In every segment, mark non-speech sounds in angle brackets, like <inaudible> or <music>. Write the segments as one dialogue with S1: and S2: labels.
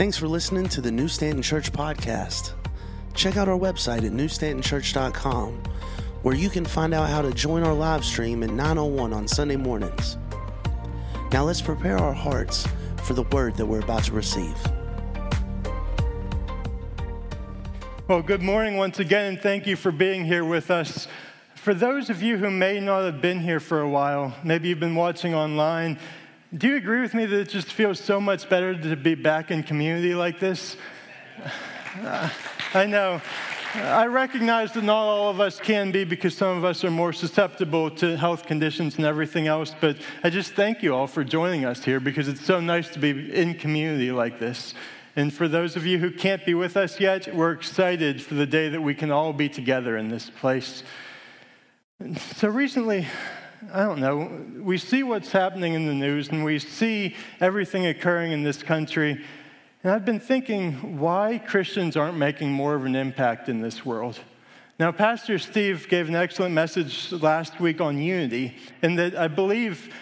S1: Thanks for listening to the New Stanton Church podcast. Check out our website at newstantonchurch.com, where you can find out how to join our live stream at 901 on Sunday mornings. Now let's prepare our hearts for the word that we're about to receive.
S2: Well, good morning once again, and thank you for being here with us. For those of you who may not have been here for a while, maybe you've been watching online, do you agree with me that it just feels so much better to be back in community like this? Uh, I know. I recognize that not all of us can be because some of us are more susceptible to health conditions and everything else, but I just thank you all for joining us here because it's so nice to be in community like this. And for those of you who can't be with us yet, we're excited for the day that we can all be together in this place. So recently, I don't know, we see what's happening in the news and we see everything occurring in this country. And I've been thinking why Christians aren't making more of an impact in this world. Now, Pastor Steve gave an excellent message last week on unity, and that I believe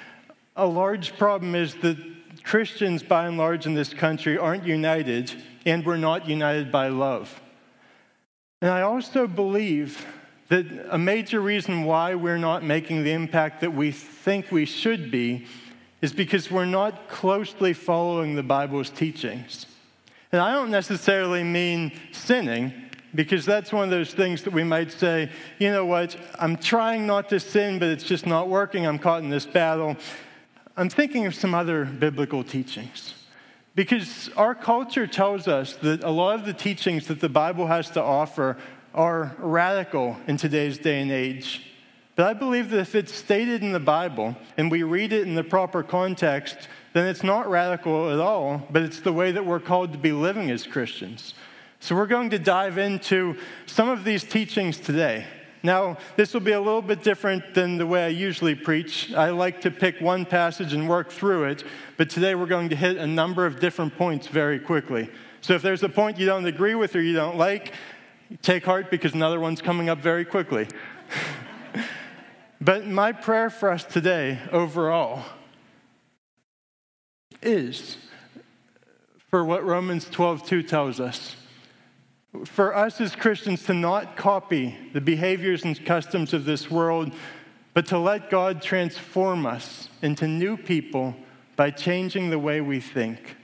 S2: a large problem is that Christians, by and large, in this country aren't united, and we're not united by love. And I also believe that a major reason why we're not making the impact that we think we should be is because we're not closely following the Bible's teachings. And I don't necessarily mean sinning, because that's one of those things that we might say, you know what, I'm trying not to sin, but it's just not working. I'm caught in this battle. I'm thinking of some other biblical teachings. Because our culture tells us that a lot of the teachings that the Bible has to offer are radical in today's day and age. But I believe that if it's stated in the Bible and we read it in the proper context, then it's not radical at all, but it's the way that we're called to be living as Christians. So we're going to dive into some of these teachings today. Now, this will be a little bit different than the way I usually preach. I like to pick one passage and work through it, but today we're going to hit a number of different points very quickly. So if there's a point you don't agree with or you don't like, take heart because another one's coming up very quickly. but my prayer for us today, overall, is for what Romans 12:2 tells us for us as Christians to not copy the behaviors and customs of this world, but to let God transform us into new people by changing the way we think.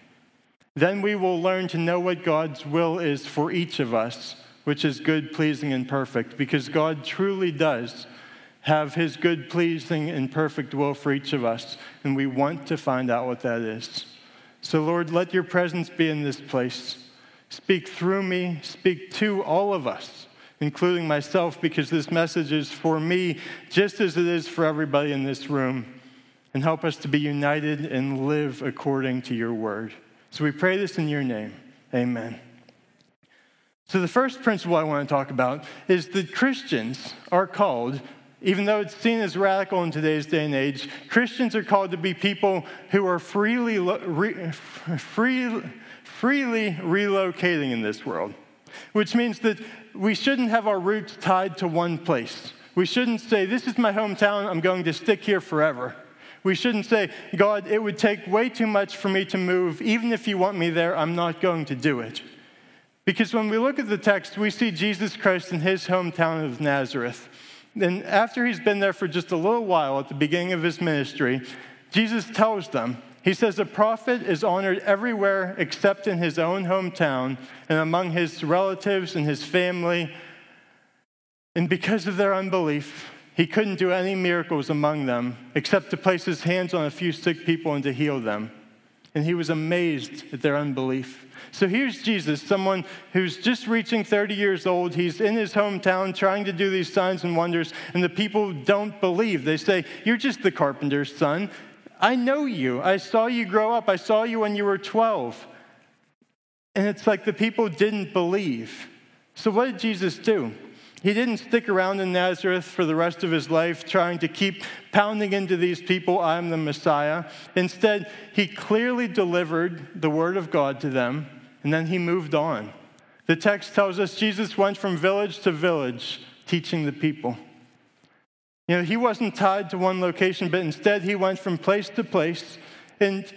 S2: Then we will learn to know what God's will is for each of us, which is good, pleasing, and perfect, because God truly does have his good, pleasing, and perfect will for each of us, and we want to find out what that is. So, Lord, let your presence be in this place. Speak through me, speak to all of us, including myself, because this message is for me just as it is for everybody in this room. And help us to be united and live according to your word. So we pray this in your name. Amen. So, the first principle I want to talk about is that Christians are called, even though it's seen as radical in today's day and age, Christians are called to be people who are freely, re, free, freely relocating in this world, which means that we shouldn't have our roots tied to one place. We shouldn't say, This is my hometown, I'm going to stick here forever. We shouldn't say, God, it would take way too much for me to move. Even if you want me there, I'm not going to do it. Because when we look at the text, we see Jesus Christ in his hometown of Nazareth. And after he's been there for just a little while at the beginning of his ministry, Jesus tells them, he says, A prophet is honored everywhere except in his own hometown and among his relatives and his family. And because of their unbelief, he couldn't do any miracles among them except to place his hands on a few sick people and to heal them. And he was amazed at their unbelief. So here's Jesus, someone who's just reaching 30 years old. He's in his hometown trying to do these signs and wonders, and the people don't believe. They say, You're just the carpenter's son. I know you. I saw you grow up. I saw you when you were 12. And it's like the people didn't believe. So, what did Jesus do? He didn't stick around in Nazareth for the rest of his life trying to keep pounding into these people, I'm the Messiah. Instead, he clearly delivered the word of God to them, and then he moved on. The text tells us Jesus went from village to village teaching the people. You know, he wasn't tied to one location, but instead he went from place to place. And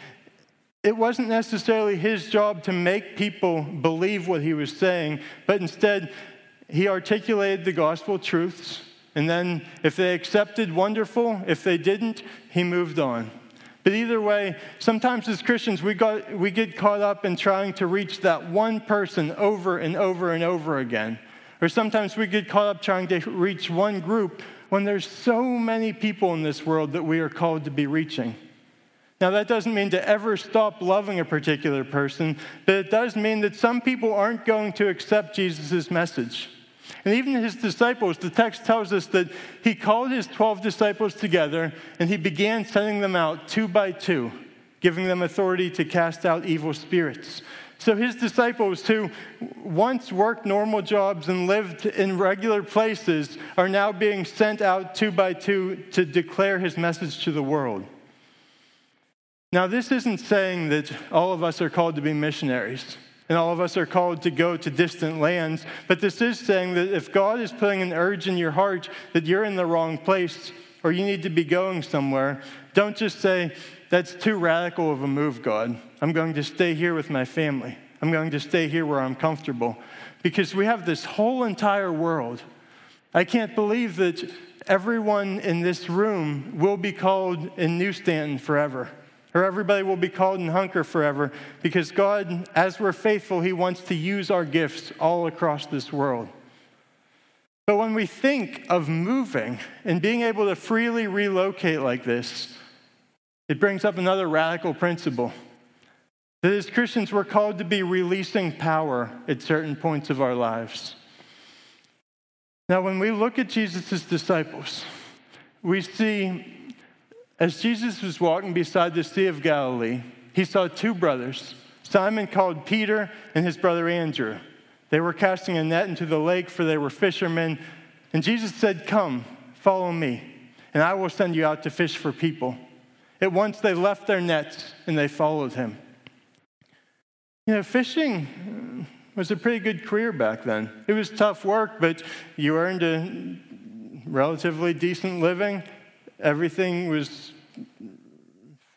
S2: it wasn't necessarily his job to make people believe what he was saying, but instead, he articulated the gospel truths. And then, if they accepted, wonderful. If they didn't, he moved on. But either way, sometimes as Christians, we, got, we get caught up in trying to reach that one person over and over and over again. Or sometimes we get caught up trying to reach one group when there's so many people in this world that we are called to be reaching. Now, that doesn't mean to ever stop loving a particular person, but it does mean that some people aren't going to accept Jesus' message. And even his disciples, the text tells us that he called his 12 disciples together and he began sending them out two by two, giving them authority to cast out evil spirits. So his disciples, who once worked normal jobs and lived in regular places, are now being sent out two by two to declare his message to the world. Now, this isn't saying that all of us are called to be missionaries and all of us are called to go to distant lands, but this is saying that if God is putting an urge in your heart that you're in the wrong place or you need to be going somewhere, don't just say, That's too radical of a move, God. I'm going to stay here with my family. I'm going to stay here where I'm comfortable. Because we have this whole entire world. I can't believe that everyone in this room will be called in New Stanton forever, or everybody will be called and Hunker forever, because God, as we're faithful, He wants to use our gifts all across this world. But when we think of moving and being able to freely relocate like this, it brings up another radical principle. That as Christians, we're called to be releasing power at certain points of our lives. Now, when we look at Jesus' disciples, we see as Jesus was walking beside the Sea of Galilee, he saw two brothers, Simon called Peter and his brother Andrew. They were casting a net into the lake, for they were fishermen. And Jesus said, Come, follow me, and I will send you out to fish for people. At once they left their nets and they followed him. You know, fishing was a pretty good career back then. It was tough work, but you earned a relatively decent living. Everything was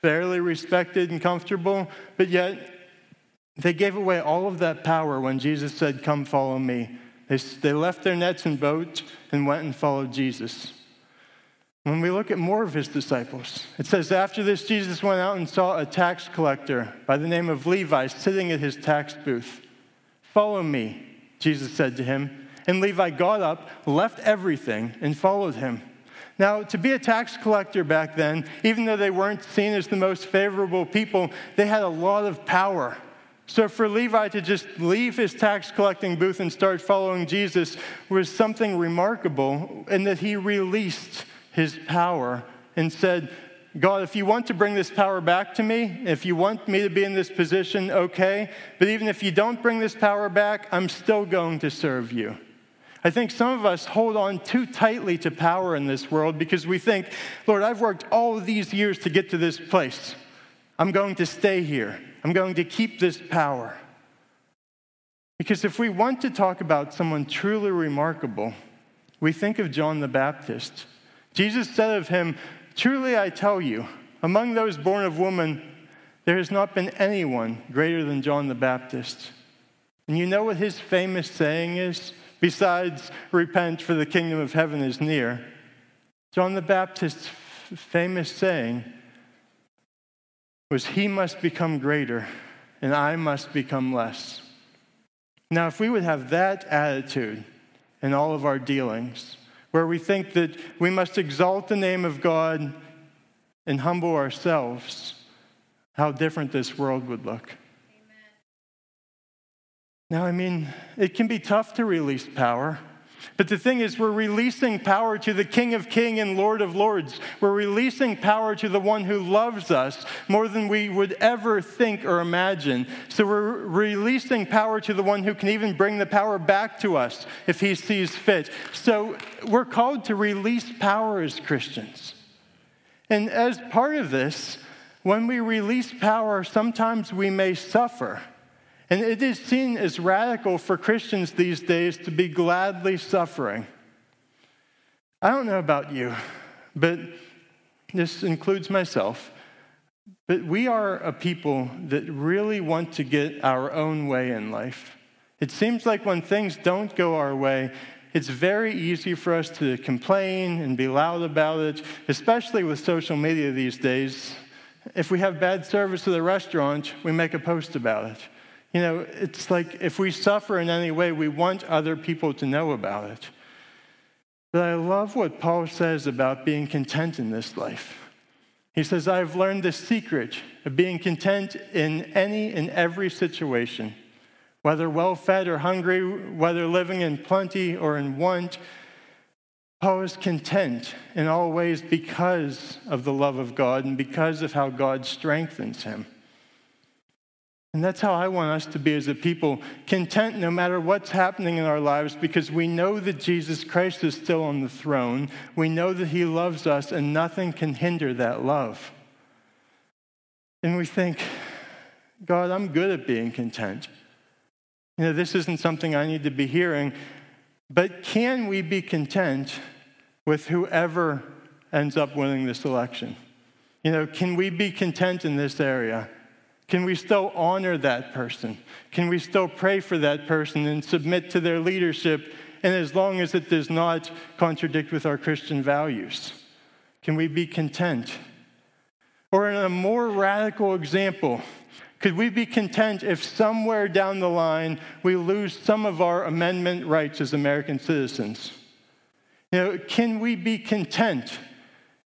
S2: fairly respected and comfortable, but yet they gave away all of that power when Jesus said, Come follow me. They, they left their nets and boats and went and followed Jesus. When we look at more of his disciples, it says, After this, Jesus went out and saw a tax collector by the name of Levi sitting at his tax booth. Follow me, Jesus said to him. And Levi got up, left everything, and followed him. Now, to be a tax collector back then, even though they weren't seen as the most favorable people, they had a lot of power. So for Levi to just leave his tax collecting booth and start following Jesus was something remarkable in that he released his power and said, God, if you want to bring this power back to me, if you want me to be in this position, okay. But even if you don't bring this power back, I'm still going to serve you. I think some of us hold on too tightly to power in this world because we think, Lord, I've worked all these years to get to this place. I'm going to stay here. I'm going to keep this power. Because if we want to talk about someone truly remarkable, we think of John the Baptist. Jesus said of him, Truly I tell you, among those born of woman, there has not been anyone greater than John the Baptist. And you know what his famous saying is? Besides, repent, for the kingdom of heaven is near. John the Baptist's famous saying was, He must become greater, and I must become less. Now, if we would have that attitude in all of our dealings, where we think that we must exalt the name of God and humble ourselves, how different this world would look. Now, I mean, it can be tough to release power. But the thing is, we're releasing power to the King of Kings and Lord of Lords. We're releasing power to the one who loves us more than we would ever think or imagine. So we're releasing power to the one who can even bring the power back to us if he sees fit. So we're called to release power as Christians. And as part of this, when we release power, sometimes we may suffer. And it is seen as radical for Christians these days to be gladly suffering. I don't know about you, but this includes myself. But we are a people that really want to get our own way in life. It seems like when things don't go our way, it's very easy for us to complain and be loud about it, especially with social media these days. If we have bad service at a restaurant, we make a post about it. You know, it's like if we suffer in any way, we want other people to know about it. But I love what Paul says about being content in this life. He says, I've learned the secret of being content in any and every situation, whether well fed or hungry, whether living in plenty or in want. Paul is content in all ways because of the love of God and because of how God strengthens him. And that's how I want us to be as a people, content no matter what's happening in our lives, because we know that Jesus Christ is still on the throne. We know that He loves us, and nothing can hinder that love. And we think, God, I'm good at being content. You know, this isn't something I need to be hearing, but can we be content with whoever ends up winning this election? You know, can we be content in this area? Can we still honor that person? Can we still pray for that person and submit to their leadership? And as long as it does not contradict with our Christian values, can we be content? Or in a more radical example, could we be content if somewhere down the line we lose some of our amendment rights as American citizens? You know, can we be content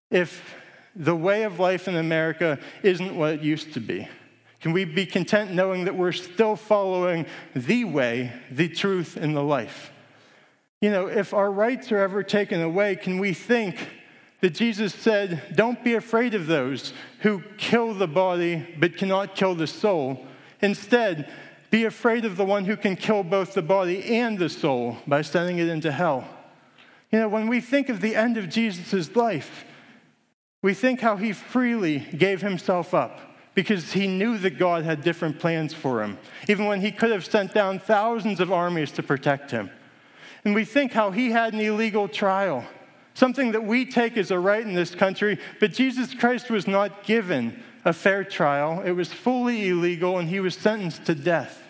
S2: if the way of life in America isn't what it used to be? Can we be content knowing that we're still following the way, the truth, and the life? You know, if our rights are ever taken away, can we think that Jesus said, Don't be afraid of those who kill the body but cannot kill the soul? Instead, be afraid of the one who can kill both the body and the soul by sending it into hell. You know, when we think of the end of Jesus' life, we think how he freely gave himself up because he knew that God had different plans for him, even when he could have sent down thousands of armies to protect him. And we think how he had an illegal trial, something that we take as a right in this country, but Jesus Christ was not given a fair trial. It was fully illegal, and he was sentenced to death.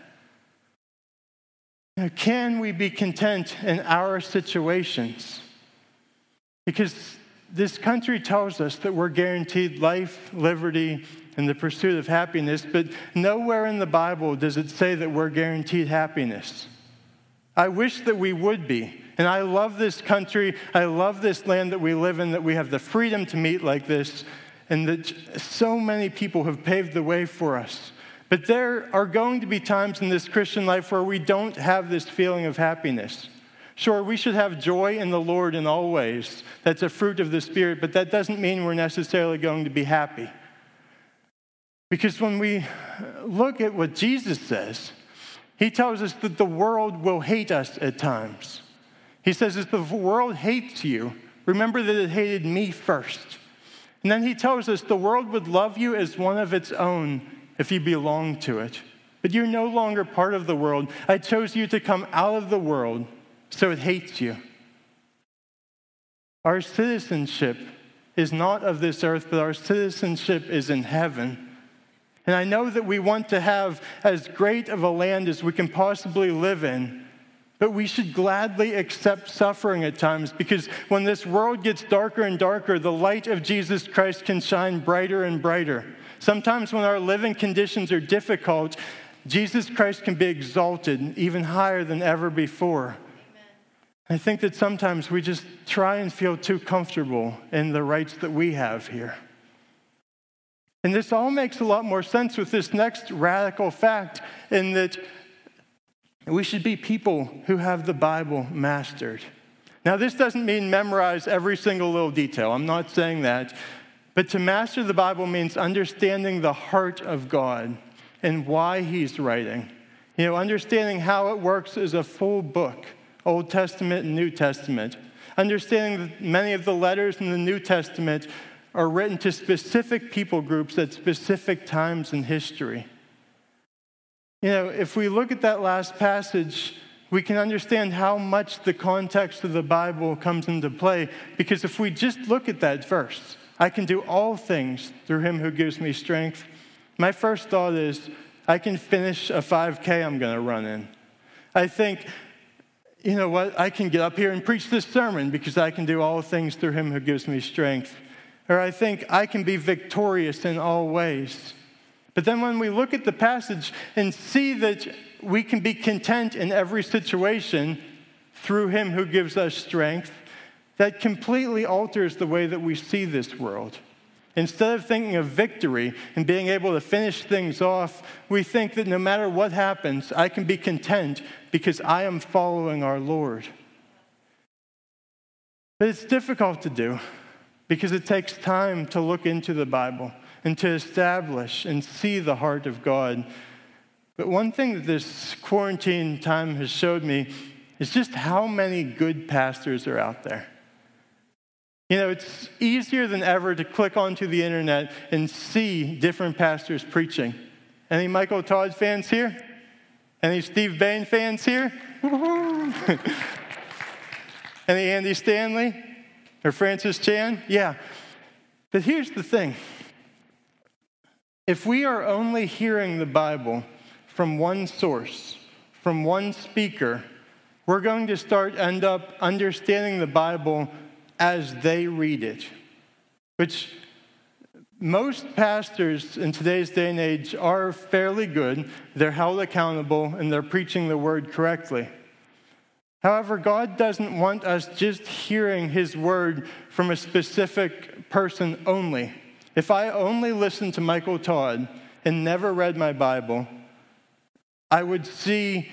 S2: Now, can we be content in our situations? Because this country tells us that we're guaranteed life, liberty, and the pursuit of happiness, but nowhere in the Bible does it say that we're guaranteed happiness. I wish that we would be. And I love this country. I love this land that we live in, that we have the freedom to meet like this, and that so many people have paved the way for us. But there are going to be times in this Christian life where we don't have this feeling of happiness. Sure, we should have joy in the Lord in all ways. That's a fruit of the Spirit, but that doesn't mean we're necessarily going to be happy. Because when we look at what Jesus says, he tells us that the world will hate us at times. He says, if the world hates you, remember that it hated me first. And then he tells us the world would love you as one of its own if you belong to it. But you're no longer part of the world. I chose you to come out of the world, so it hates you. Our citizenship is not of this earth, but our citizenship is in heaven. And I know that we want to have as great of a land as we can possibly live in. But we should gladly accept suffering at times because when this world gets darker and darker, the light of Jesus Christ can shine brighter and brighter. Sometimes when our living conditions are difficult, Jesus Christ can be exalted even higher than ever before. I think that sometimes we just try and feel too comfortable in the rights that we have here. And this all makes a lot more sense with this next radical fact in that we should be people who have the Bible mastered. Now, this doesn't mean memorize every single little detail. I'm not saying that. But to master the Bible means understanding the heart of God and why He's writing. You know, understanding how it works as a full book, Old Testament and New Testament. Understanding that many of the letters in the New Testament are written to specific people groups at specific times in history. You know, if we look at that last passage, we can understand how much the context of the Bible comes into play because if we just look at that verse, I can do all things through him who gives me strength. My first thought is, I can finish a 5K I'm going to run in. I think, you know what, I can get up here and preach this sermon because I can do all things through him who gives me strength. Or I think I can be victorious in all ways. But then when we look at the passage and see that we can be content in every situation through him who gives us strength, that completely alters the way that we see this world. Instead of thinking of victory and being able to finish things off, we think that no matter what happens, I can be content because I am following our Lord. But it's difficult to do because it takes time to look into the Bible and to establish and see the heart of God. But one thing that this quarantine time has showed me is just how many good pastors are out there. You know, it's easier than ever to click onto the internet and see different pastors preaching. Any Michael Todd fans here? Any Steve Bain fans here? <laughs> Any Andy Stanley or Francis Chan? Yeah. But here's the thing if we are only hearing the Bible from one source, from one speaker, we're going to start end up understanding the Bible as they read it, which most pastors in today's day and age are fairly good. They're held accountable and they're preaching the word correctly. However, God doesn't want us just hearing his word from a specific person only. If I only listened to Michael Todd and never read my Bible, I would see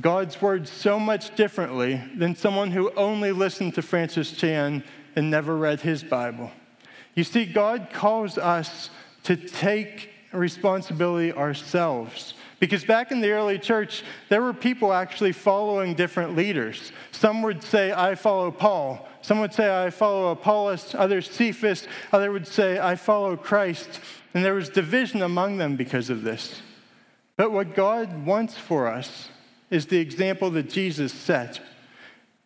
S2: God's word so much differently than someone who only listened to Francis Chan and never read his Bible. You see, God calls us to take responsibility ourselves. Because back in the early church, there were people actually following different leaders. Some would say, I follow Paul. Some would say, I follow Apollos. Others, Cephas. Others would say, I follow Christ. And there was division among them because of this. But what God wants for us is the example that Jesus set,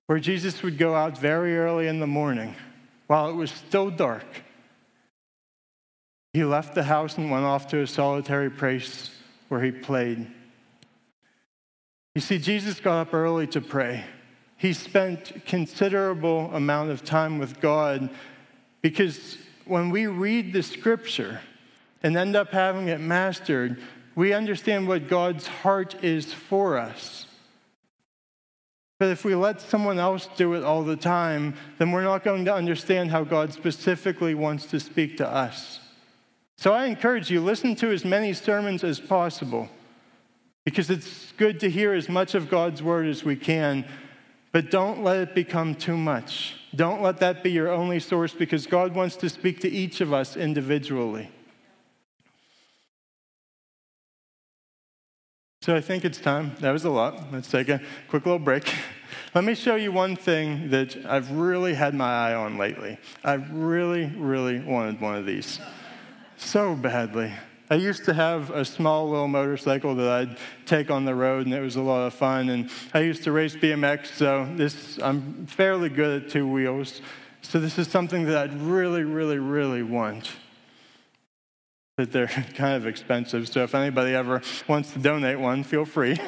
S2: where Jesus would go out very early in the morning while it was still dark. He left the house and went off to a solitary place where he played. You see, Jesus got up early to pray. He spent considerable amount of time with God because when we read the scripture and end up having it mastered, we understand what God's heart is for us. But if we let someone else do it all the time, then we're not going to understand how God specifically wants to speak to us. So I encourage you, listen to as many sermons as possible because it's good to hear as much of God's word as we can, but don't let it become too much. Don't let that be your only source because God wants to speak to each of us individually. So I think it's time. That was a lot. Let's take a quick little break. <laughs> Let me show you one thing that I've really had my eye on lately. I really, really wanted one of these so badly. I used to have a small little motorcycle that I'd take on the road, and it was a lot of fun. And I used to race BMX, so this I'm fairly good at two wheels. So this is something that I'd really, really, really want that they're <laughs> kind of expensive. So if anybody ever wants to donate one, feel free.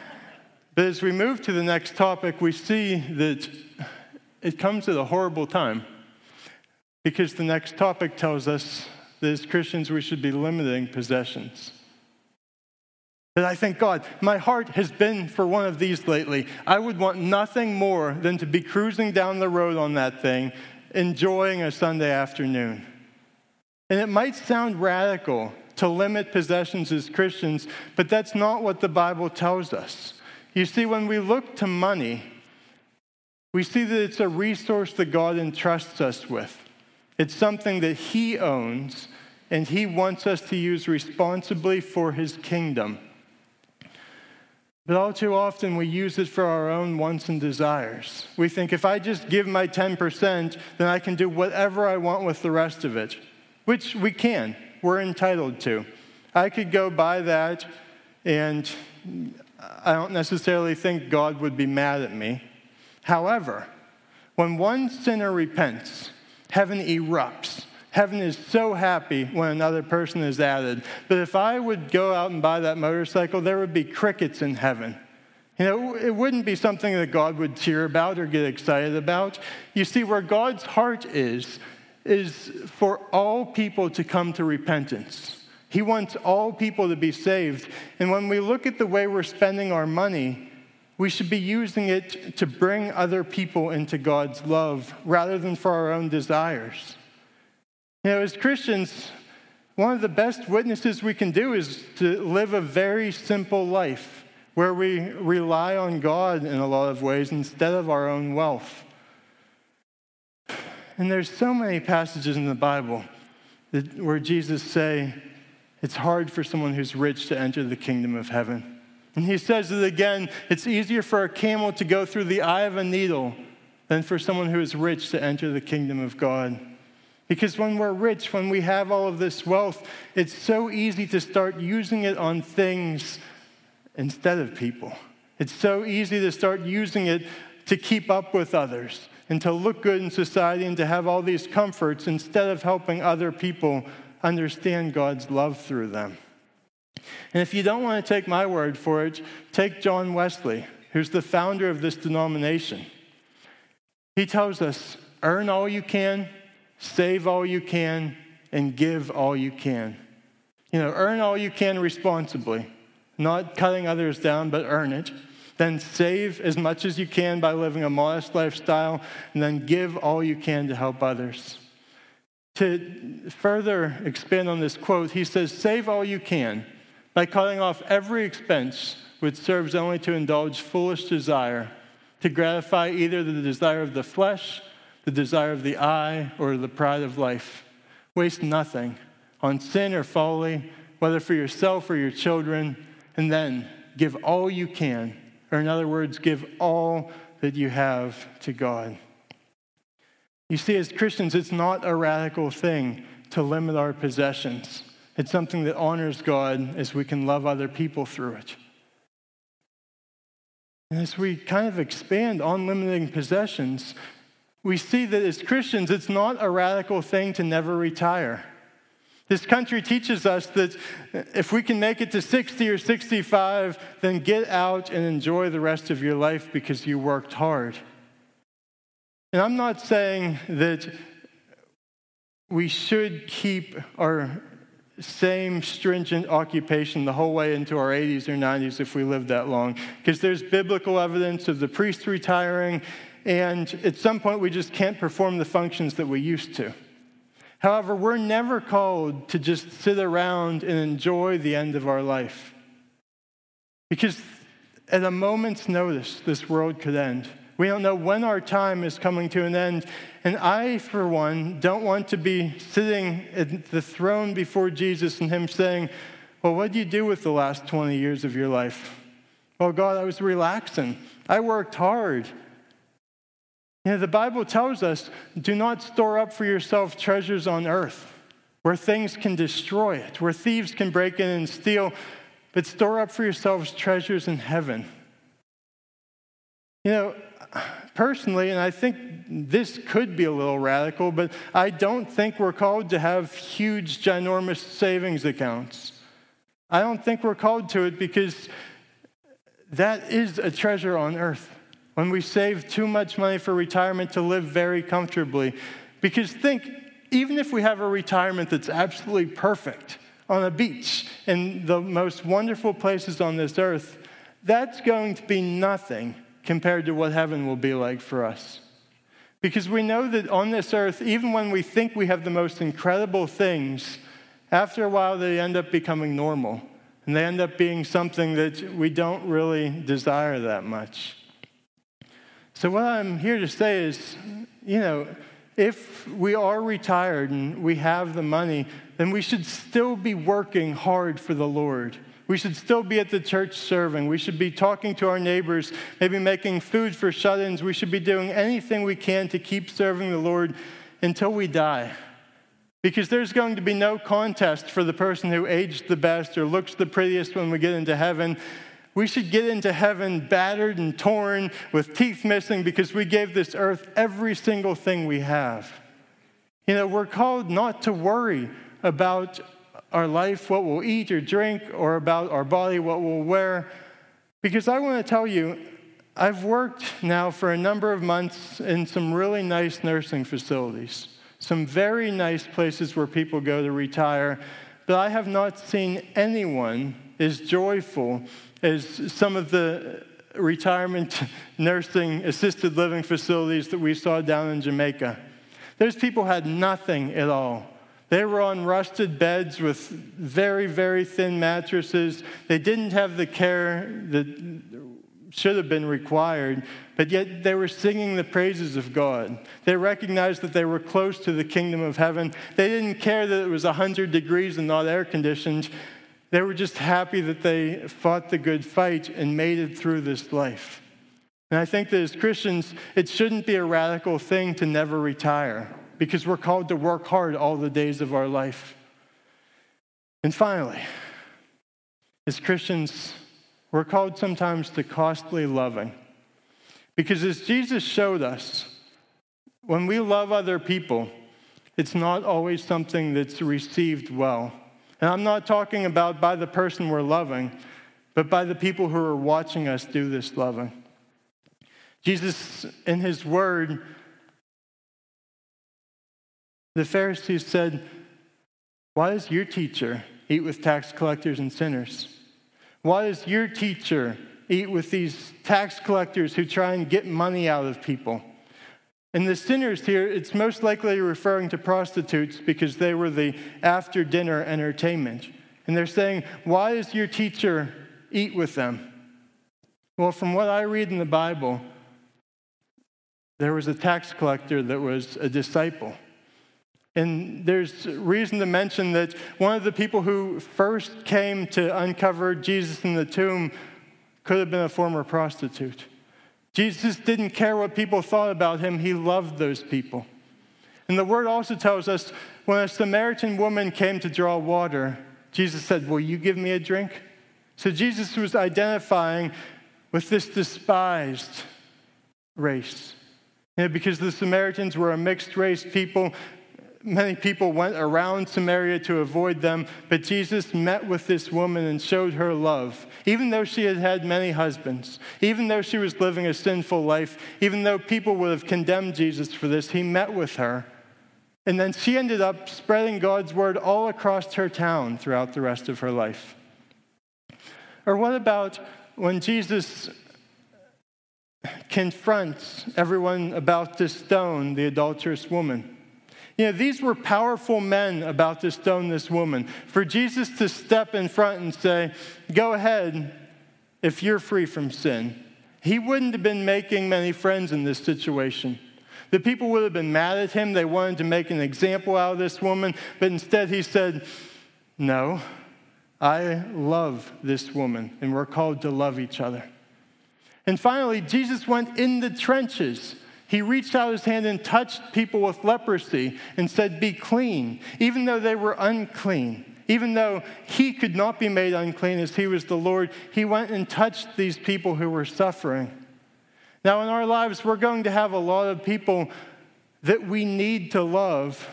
S2: <laughs> but as we move to the next topic, we see that it comes at a horrible time because the next topic tells us that as Christians we should be limiting possessions. That I think, God, my heart has been for one of these lately. I would want nothing more than to be cruising down the road on that thing, enjoying a Sunday afternoon. And it might sound radical to limit possessions as Christians, but that's not what the Bible tells us. You see, when we look to money, we see that it's a resource that God entrusts us with. It's something that He owns, and He wants us to use responsibly for His kingdom. But all too often, we use it for our own wants and desires. We think if I just give my 10%, then I can do whatever I want with the rest of it which we can, we're entitled to. I could go buy that, and I don't necessarily think God would be mad at me. However, when one sinner repents, heaven erupts Heaven is so happy when another person is added. But if I would go out and buy that motorcycle, there would be crickets in heaven. You know, it wouldn't be something that God would cheer about or get excited about. You see, where God's heart is, is for all people to come to repentance. He wants all people to be saved. And when we look at the way we're spending our money, we should be using it to bring other people into God's love rather than for our own desires. You know, as Christians, one of the best witnesses we can do is to live a very simple life where we rely on God in a lot of ways instead of our own wealth. And there's so many passages in the Bible that, where Jesus say, it's hard for someone who's rich to enter the kingdom of heaven. And he says it again it's easier for a camel to go through the eye of a needle than for someone who is rich to enter the kingdom of God. Because when we're rich, when we have all of this wealth, it's so easy to start using it on things instead of people. It's so easy to start using it to keep up with others and to look good in society and to have all these comforts instead of helping other people understand God's love through them. And if you don't want to take my word for it, take John Wesley, who's the founder of this denomination. He tells us earn all you can, save all you can, and give all you can. You know, earn all you can responsibly, not cutting others down, but earn it. Then save as much as you can by living a modest lifestyle, and then give all you can to help others. To further expand on this quote, he says, Save all you can by cutting off every expense which serves only to indulge foolish desire, to gratify either the desire of the flesh, the desire of the eye, or the pride of life. Waste nothing on sin or folly, whether for yourself or your children, and then give all you can, or in other words, give all that you have to God. You see, as Christians, it's not a radical thing to limit our possessions. It's something that honors God as we can love other people through it. And as we kind of expand on limiting possessions, we see that as Christians, it's not a radical thing to never retire. This country teaches us that if we can make it to 60 or 65, then get out and enjoy the rest of your life because you worked hard. And I'm not saying that we should keep our same stringent occupation the whole way into our 80s or 90s if we live that long. Because there's biblical evidence of the priest retiring, and at some point we just can't perform the functions that we used to. However, we're never called to just sit around and enjoy the end of our life. Because at a moment's notice, this world could end. We don't know when our time is coming to an end. And I, for one, don't want to be sitting at the throne before Jesus and Him saying, Well, what did you do with the last 20 years of your life? Well, God, I was relaxing. I worked hard. You know, the Bible tells us do not store up for yourself treasures on earth where things can destroy it, where thieves can break in and steal, but store up for yourselves treasures in heaven. You know, personally, and I think this could be a little radical, but I don't think we're called to have huge, ginormous savings accounts. I don't think we're called to it because that is a treasure on earth. When we save too much money for retirement to live very comfortably. Because think, even if we have a retirement that's absolutely perfect on a beach in the most wonderful places on this earth, that's going to be nothing compared to what heaven will be like for us. Because we know that on this earth, even when we think we have the most incredible things, after a while they end up becoming normal. And they end up being something that we don't really desire that much. So, what I'm here to say is, you know, if we are retired and we have the money, then we should still be working hard for the Lord. We should still be at the church serving. We should be talking to our neighbors, maybe making food for shut ins. We should be doing anything we can to keep serving the Lord until we die. Because there's going to be no contest for the person who aged the best or looks the prettiest when we get into heaven. We should get into heaven battered and torn with teeth missing because we gave this earth every single thing we have. You know, we're called not to worry about our life, what we'll eat or drink, or about our body, what we'll wear. Because I want to tell you, I've worked now for a number of months in some really nice nursing facilities, some very nice places where people go to retire, but I have not seen anyone as joyful as some of the retirement <laughs> nursing assisted living facilities that we saw down in Jamaica. Those people had nothing at all. They were on rusted beds with very, very thin mattresses. They didn't have the care that should have been required, but yet they were singing the praises of God. They recognized that they were close to the kingdom of heaven. They didn't care that it was 100 degrees and not air conditioned. They were just happy that they fought the good fight and made it through this life. And I think that as Christians, it shouldn't be a radical thing to never retire because we're called to work hard all the days of our life. And finally, as Christians, we're called sometimes to costly loving. Because as Jesus showed us, when we love other people, it's not always something that's received well. And I'm not talking about by the person we're loving, but by the people who are watching us do this loving. Jesus, in his word, the Pharisees said, Why does your teacher eat with tax collectors and sinners? Why does your teacher eat with these tax collectors who try and get money out of people? And the sinners here, it's most likely referring to prostitutes because they were the after dinner entertainment. And they're saying, Why does your teacher eat with them? Well, from what I read in the Bible, there was a tax collector that was a disciple. And there's reason to mention that one of the people who first came to uncover Jesus in the tomb could have been a former prostitute. Jesus didn't care what people thought about him, he loved those people. And the word also tells us when a Samaritan woman came to draw water, Jesus said, Will you give me a drink? So Jesus was identifying with this despised race. Because the Samaritans were a mixed race people, many people went around Samaria to avoid them, but Jesus met with this woman and showed her love. Even though she had had many husbands, even though she was living a sinful life, even though people would have condemned Jesus for this, he met with her. And then she ended up spreading God's word all across her town throughout the rest of her life. Or what about when Jesus confronts everyone about to stone the adulterous woman. You know, these were powerful men about to stone this woman. For Jesus to step in front and say, Go ahead if you're free from sin, he wouldn't have been making many friends in this situation. The people would have been mad at him. They wanted to make an example out of this woman, but instead he said, No, I love this woman, and we're called to love each other. And finally, Jesus went in the trenches. He reached out his hand and touched people with leprosy and said, Be clean, even though they were unclean. Even though he could not be made unclean as he was the Lord, he went and touched these people who were suffering. Now, in our lives, we're going to have a lot of people that we need to love,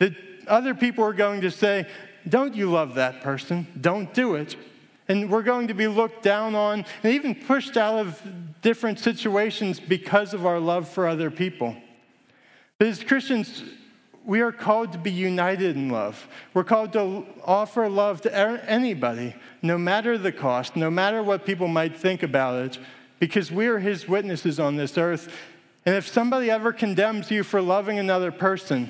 S2: that other people are going to say, Don't you love that person? Don't do it and we're going to be looked down on and even pushed out of different situations because of our love for other people. But as Christians, we are called to be united in love. We're called to offer love to anybody, no matter the cost, no matter what people might think about it, because we are His witnesses on this earth. And if somebody ever condemns you for loving another person,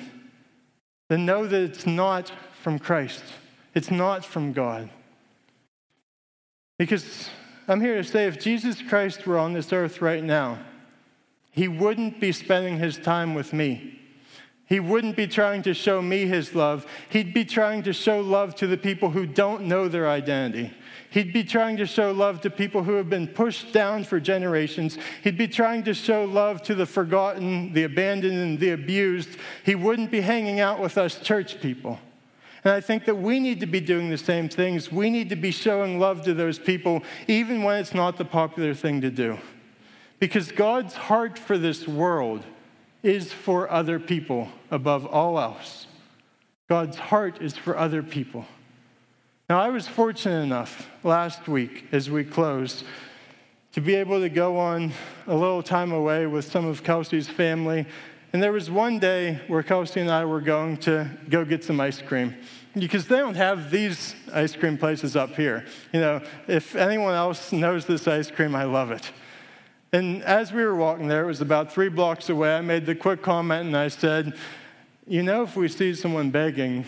S2: then know that it's not from Christ, it's not from God. Because I'm here to say if Jesus Christ were on this earth right now, he wouldn't be spending his time with me. He wouldn't be trying to show me his love. He'd be trying to show love to the people who don't know their identity. He'd be trying to show love to people who have been pushed down for generations. He'd be trying to show love to the forgotten, the abandoned, and the abused. He wouldn't be hanging out with us church people. And I think that we need to be doing the same things. We need to be showing love to those people, even when it's not the popular thing to do. Because God's heart for this world is for other people above all else. God's heart is for other people. Now, I was fortunate enough last week as we closed to be able to go on a little time away with some of Kelsey's family. And there was one day where Kelsey and I were going to go get some ice cream because they don't have these ice cream places up here. You know, if anyone else knows this ice cream, I love it. And as we were walking there, it was about three blocks away, I made the quick comment and I said, You know, if we see someone begging,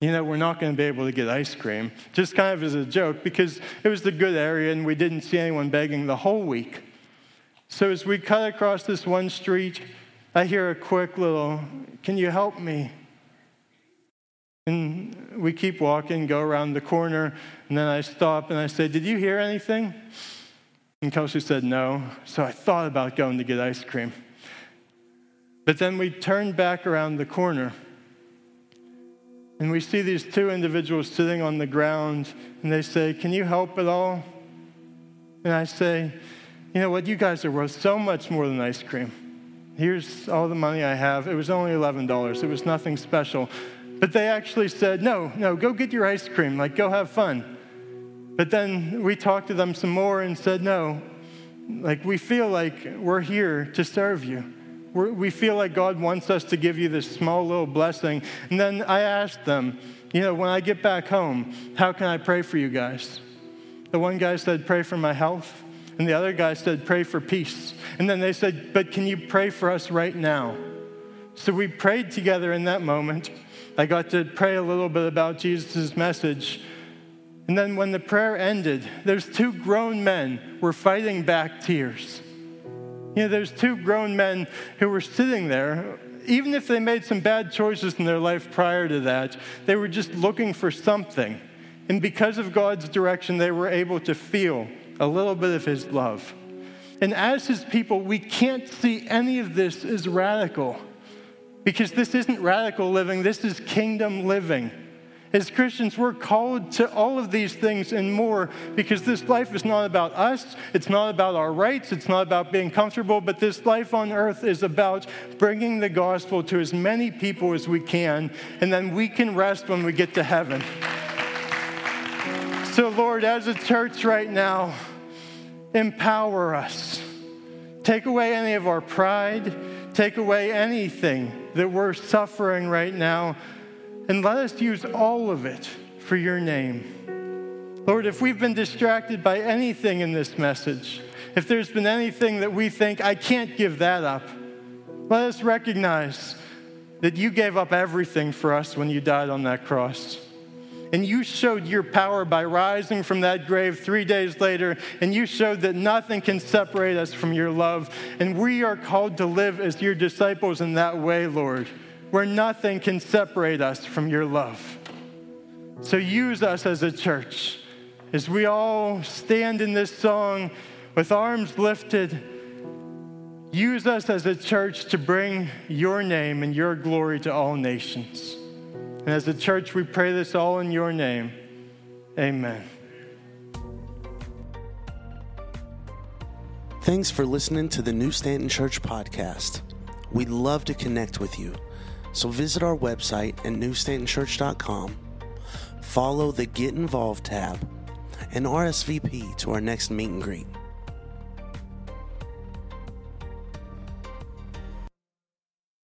S2: you know, we're not going to be able to get ice cream. Just kind of as a joke, because it was the good area and we didn't see anyone begging the whole week. So as we cut across this one street, I hear a quick little, Can you help me? And we keep walking, go around the corner, and then I stop and I say, Did you hear anything? And Kelsey said no. So I thought about going to get ice cream. But then we turned back around the corner and we see these two individuals sitting on the ground and they say, Can you help at all? And I say, You know what? You guys are worth so much more than ice cream. Here's all the money I have. It was only $11, it was nothing special. But they actually said, no, no, go get your ice cream, like go have fun. But then we talked to them some more and said, no, like we feel like we're here to serve you. We're, we feel like God wants us to give you this small little blessing. And then I asked them, you know, when I get back home, how can I pray for you guys? The one guy said, pray for my health. And the other guy said, pray for peace. And then they said, but can you pray for us right now? So we prayed together in that moment. I got to pray a little bit about Jesus' message. And then when the prayer ended, those two grown men were fighting back tears. You know, there's two grown men who were sitting there. Even if they made some bad choices in their life prior to that, they were just looking for something. And because of God's direction, they were able to feel a little bit of His love. And as His people, we can't see any of this as radical. Because this isn't radical living, this is kingdom living. As Christians, we're called to all of these things and more because this life is not about us. It's not about our rights. It's not about being comfortable. But this life on earth is about bringing the gospel to as many people as we can. And then we can rest when we get to heaven. So, Lord, as a church right now, empower us. Take away any of our pride Take away anything that we're suffering right now, and let us use all of it for your name. Lord, if we've been distracted by anything in this message, if there's been anything that we think, I can't give that up, let us recognize that you gave up everything for us when you died on that cross. And you showed your power by rising from that grave three days later, and you showed that nothing can separate us from your love. And we are called to live as your disciples in that way, Lord, where nothing can separate us from your love. So use us as a church as we all stand in this song with arms lifted. Use us as a church to bring your name and your glory to all nations. And as a church, we pray this all in your name. Amen.
S1: Thanks for listening to the New Stanton Church podcast. We'd love to connect with you. So visit our website at newstantonchurch.com, follow the Get Involved tab, and RSVP to our next meet and greet.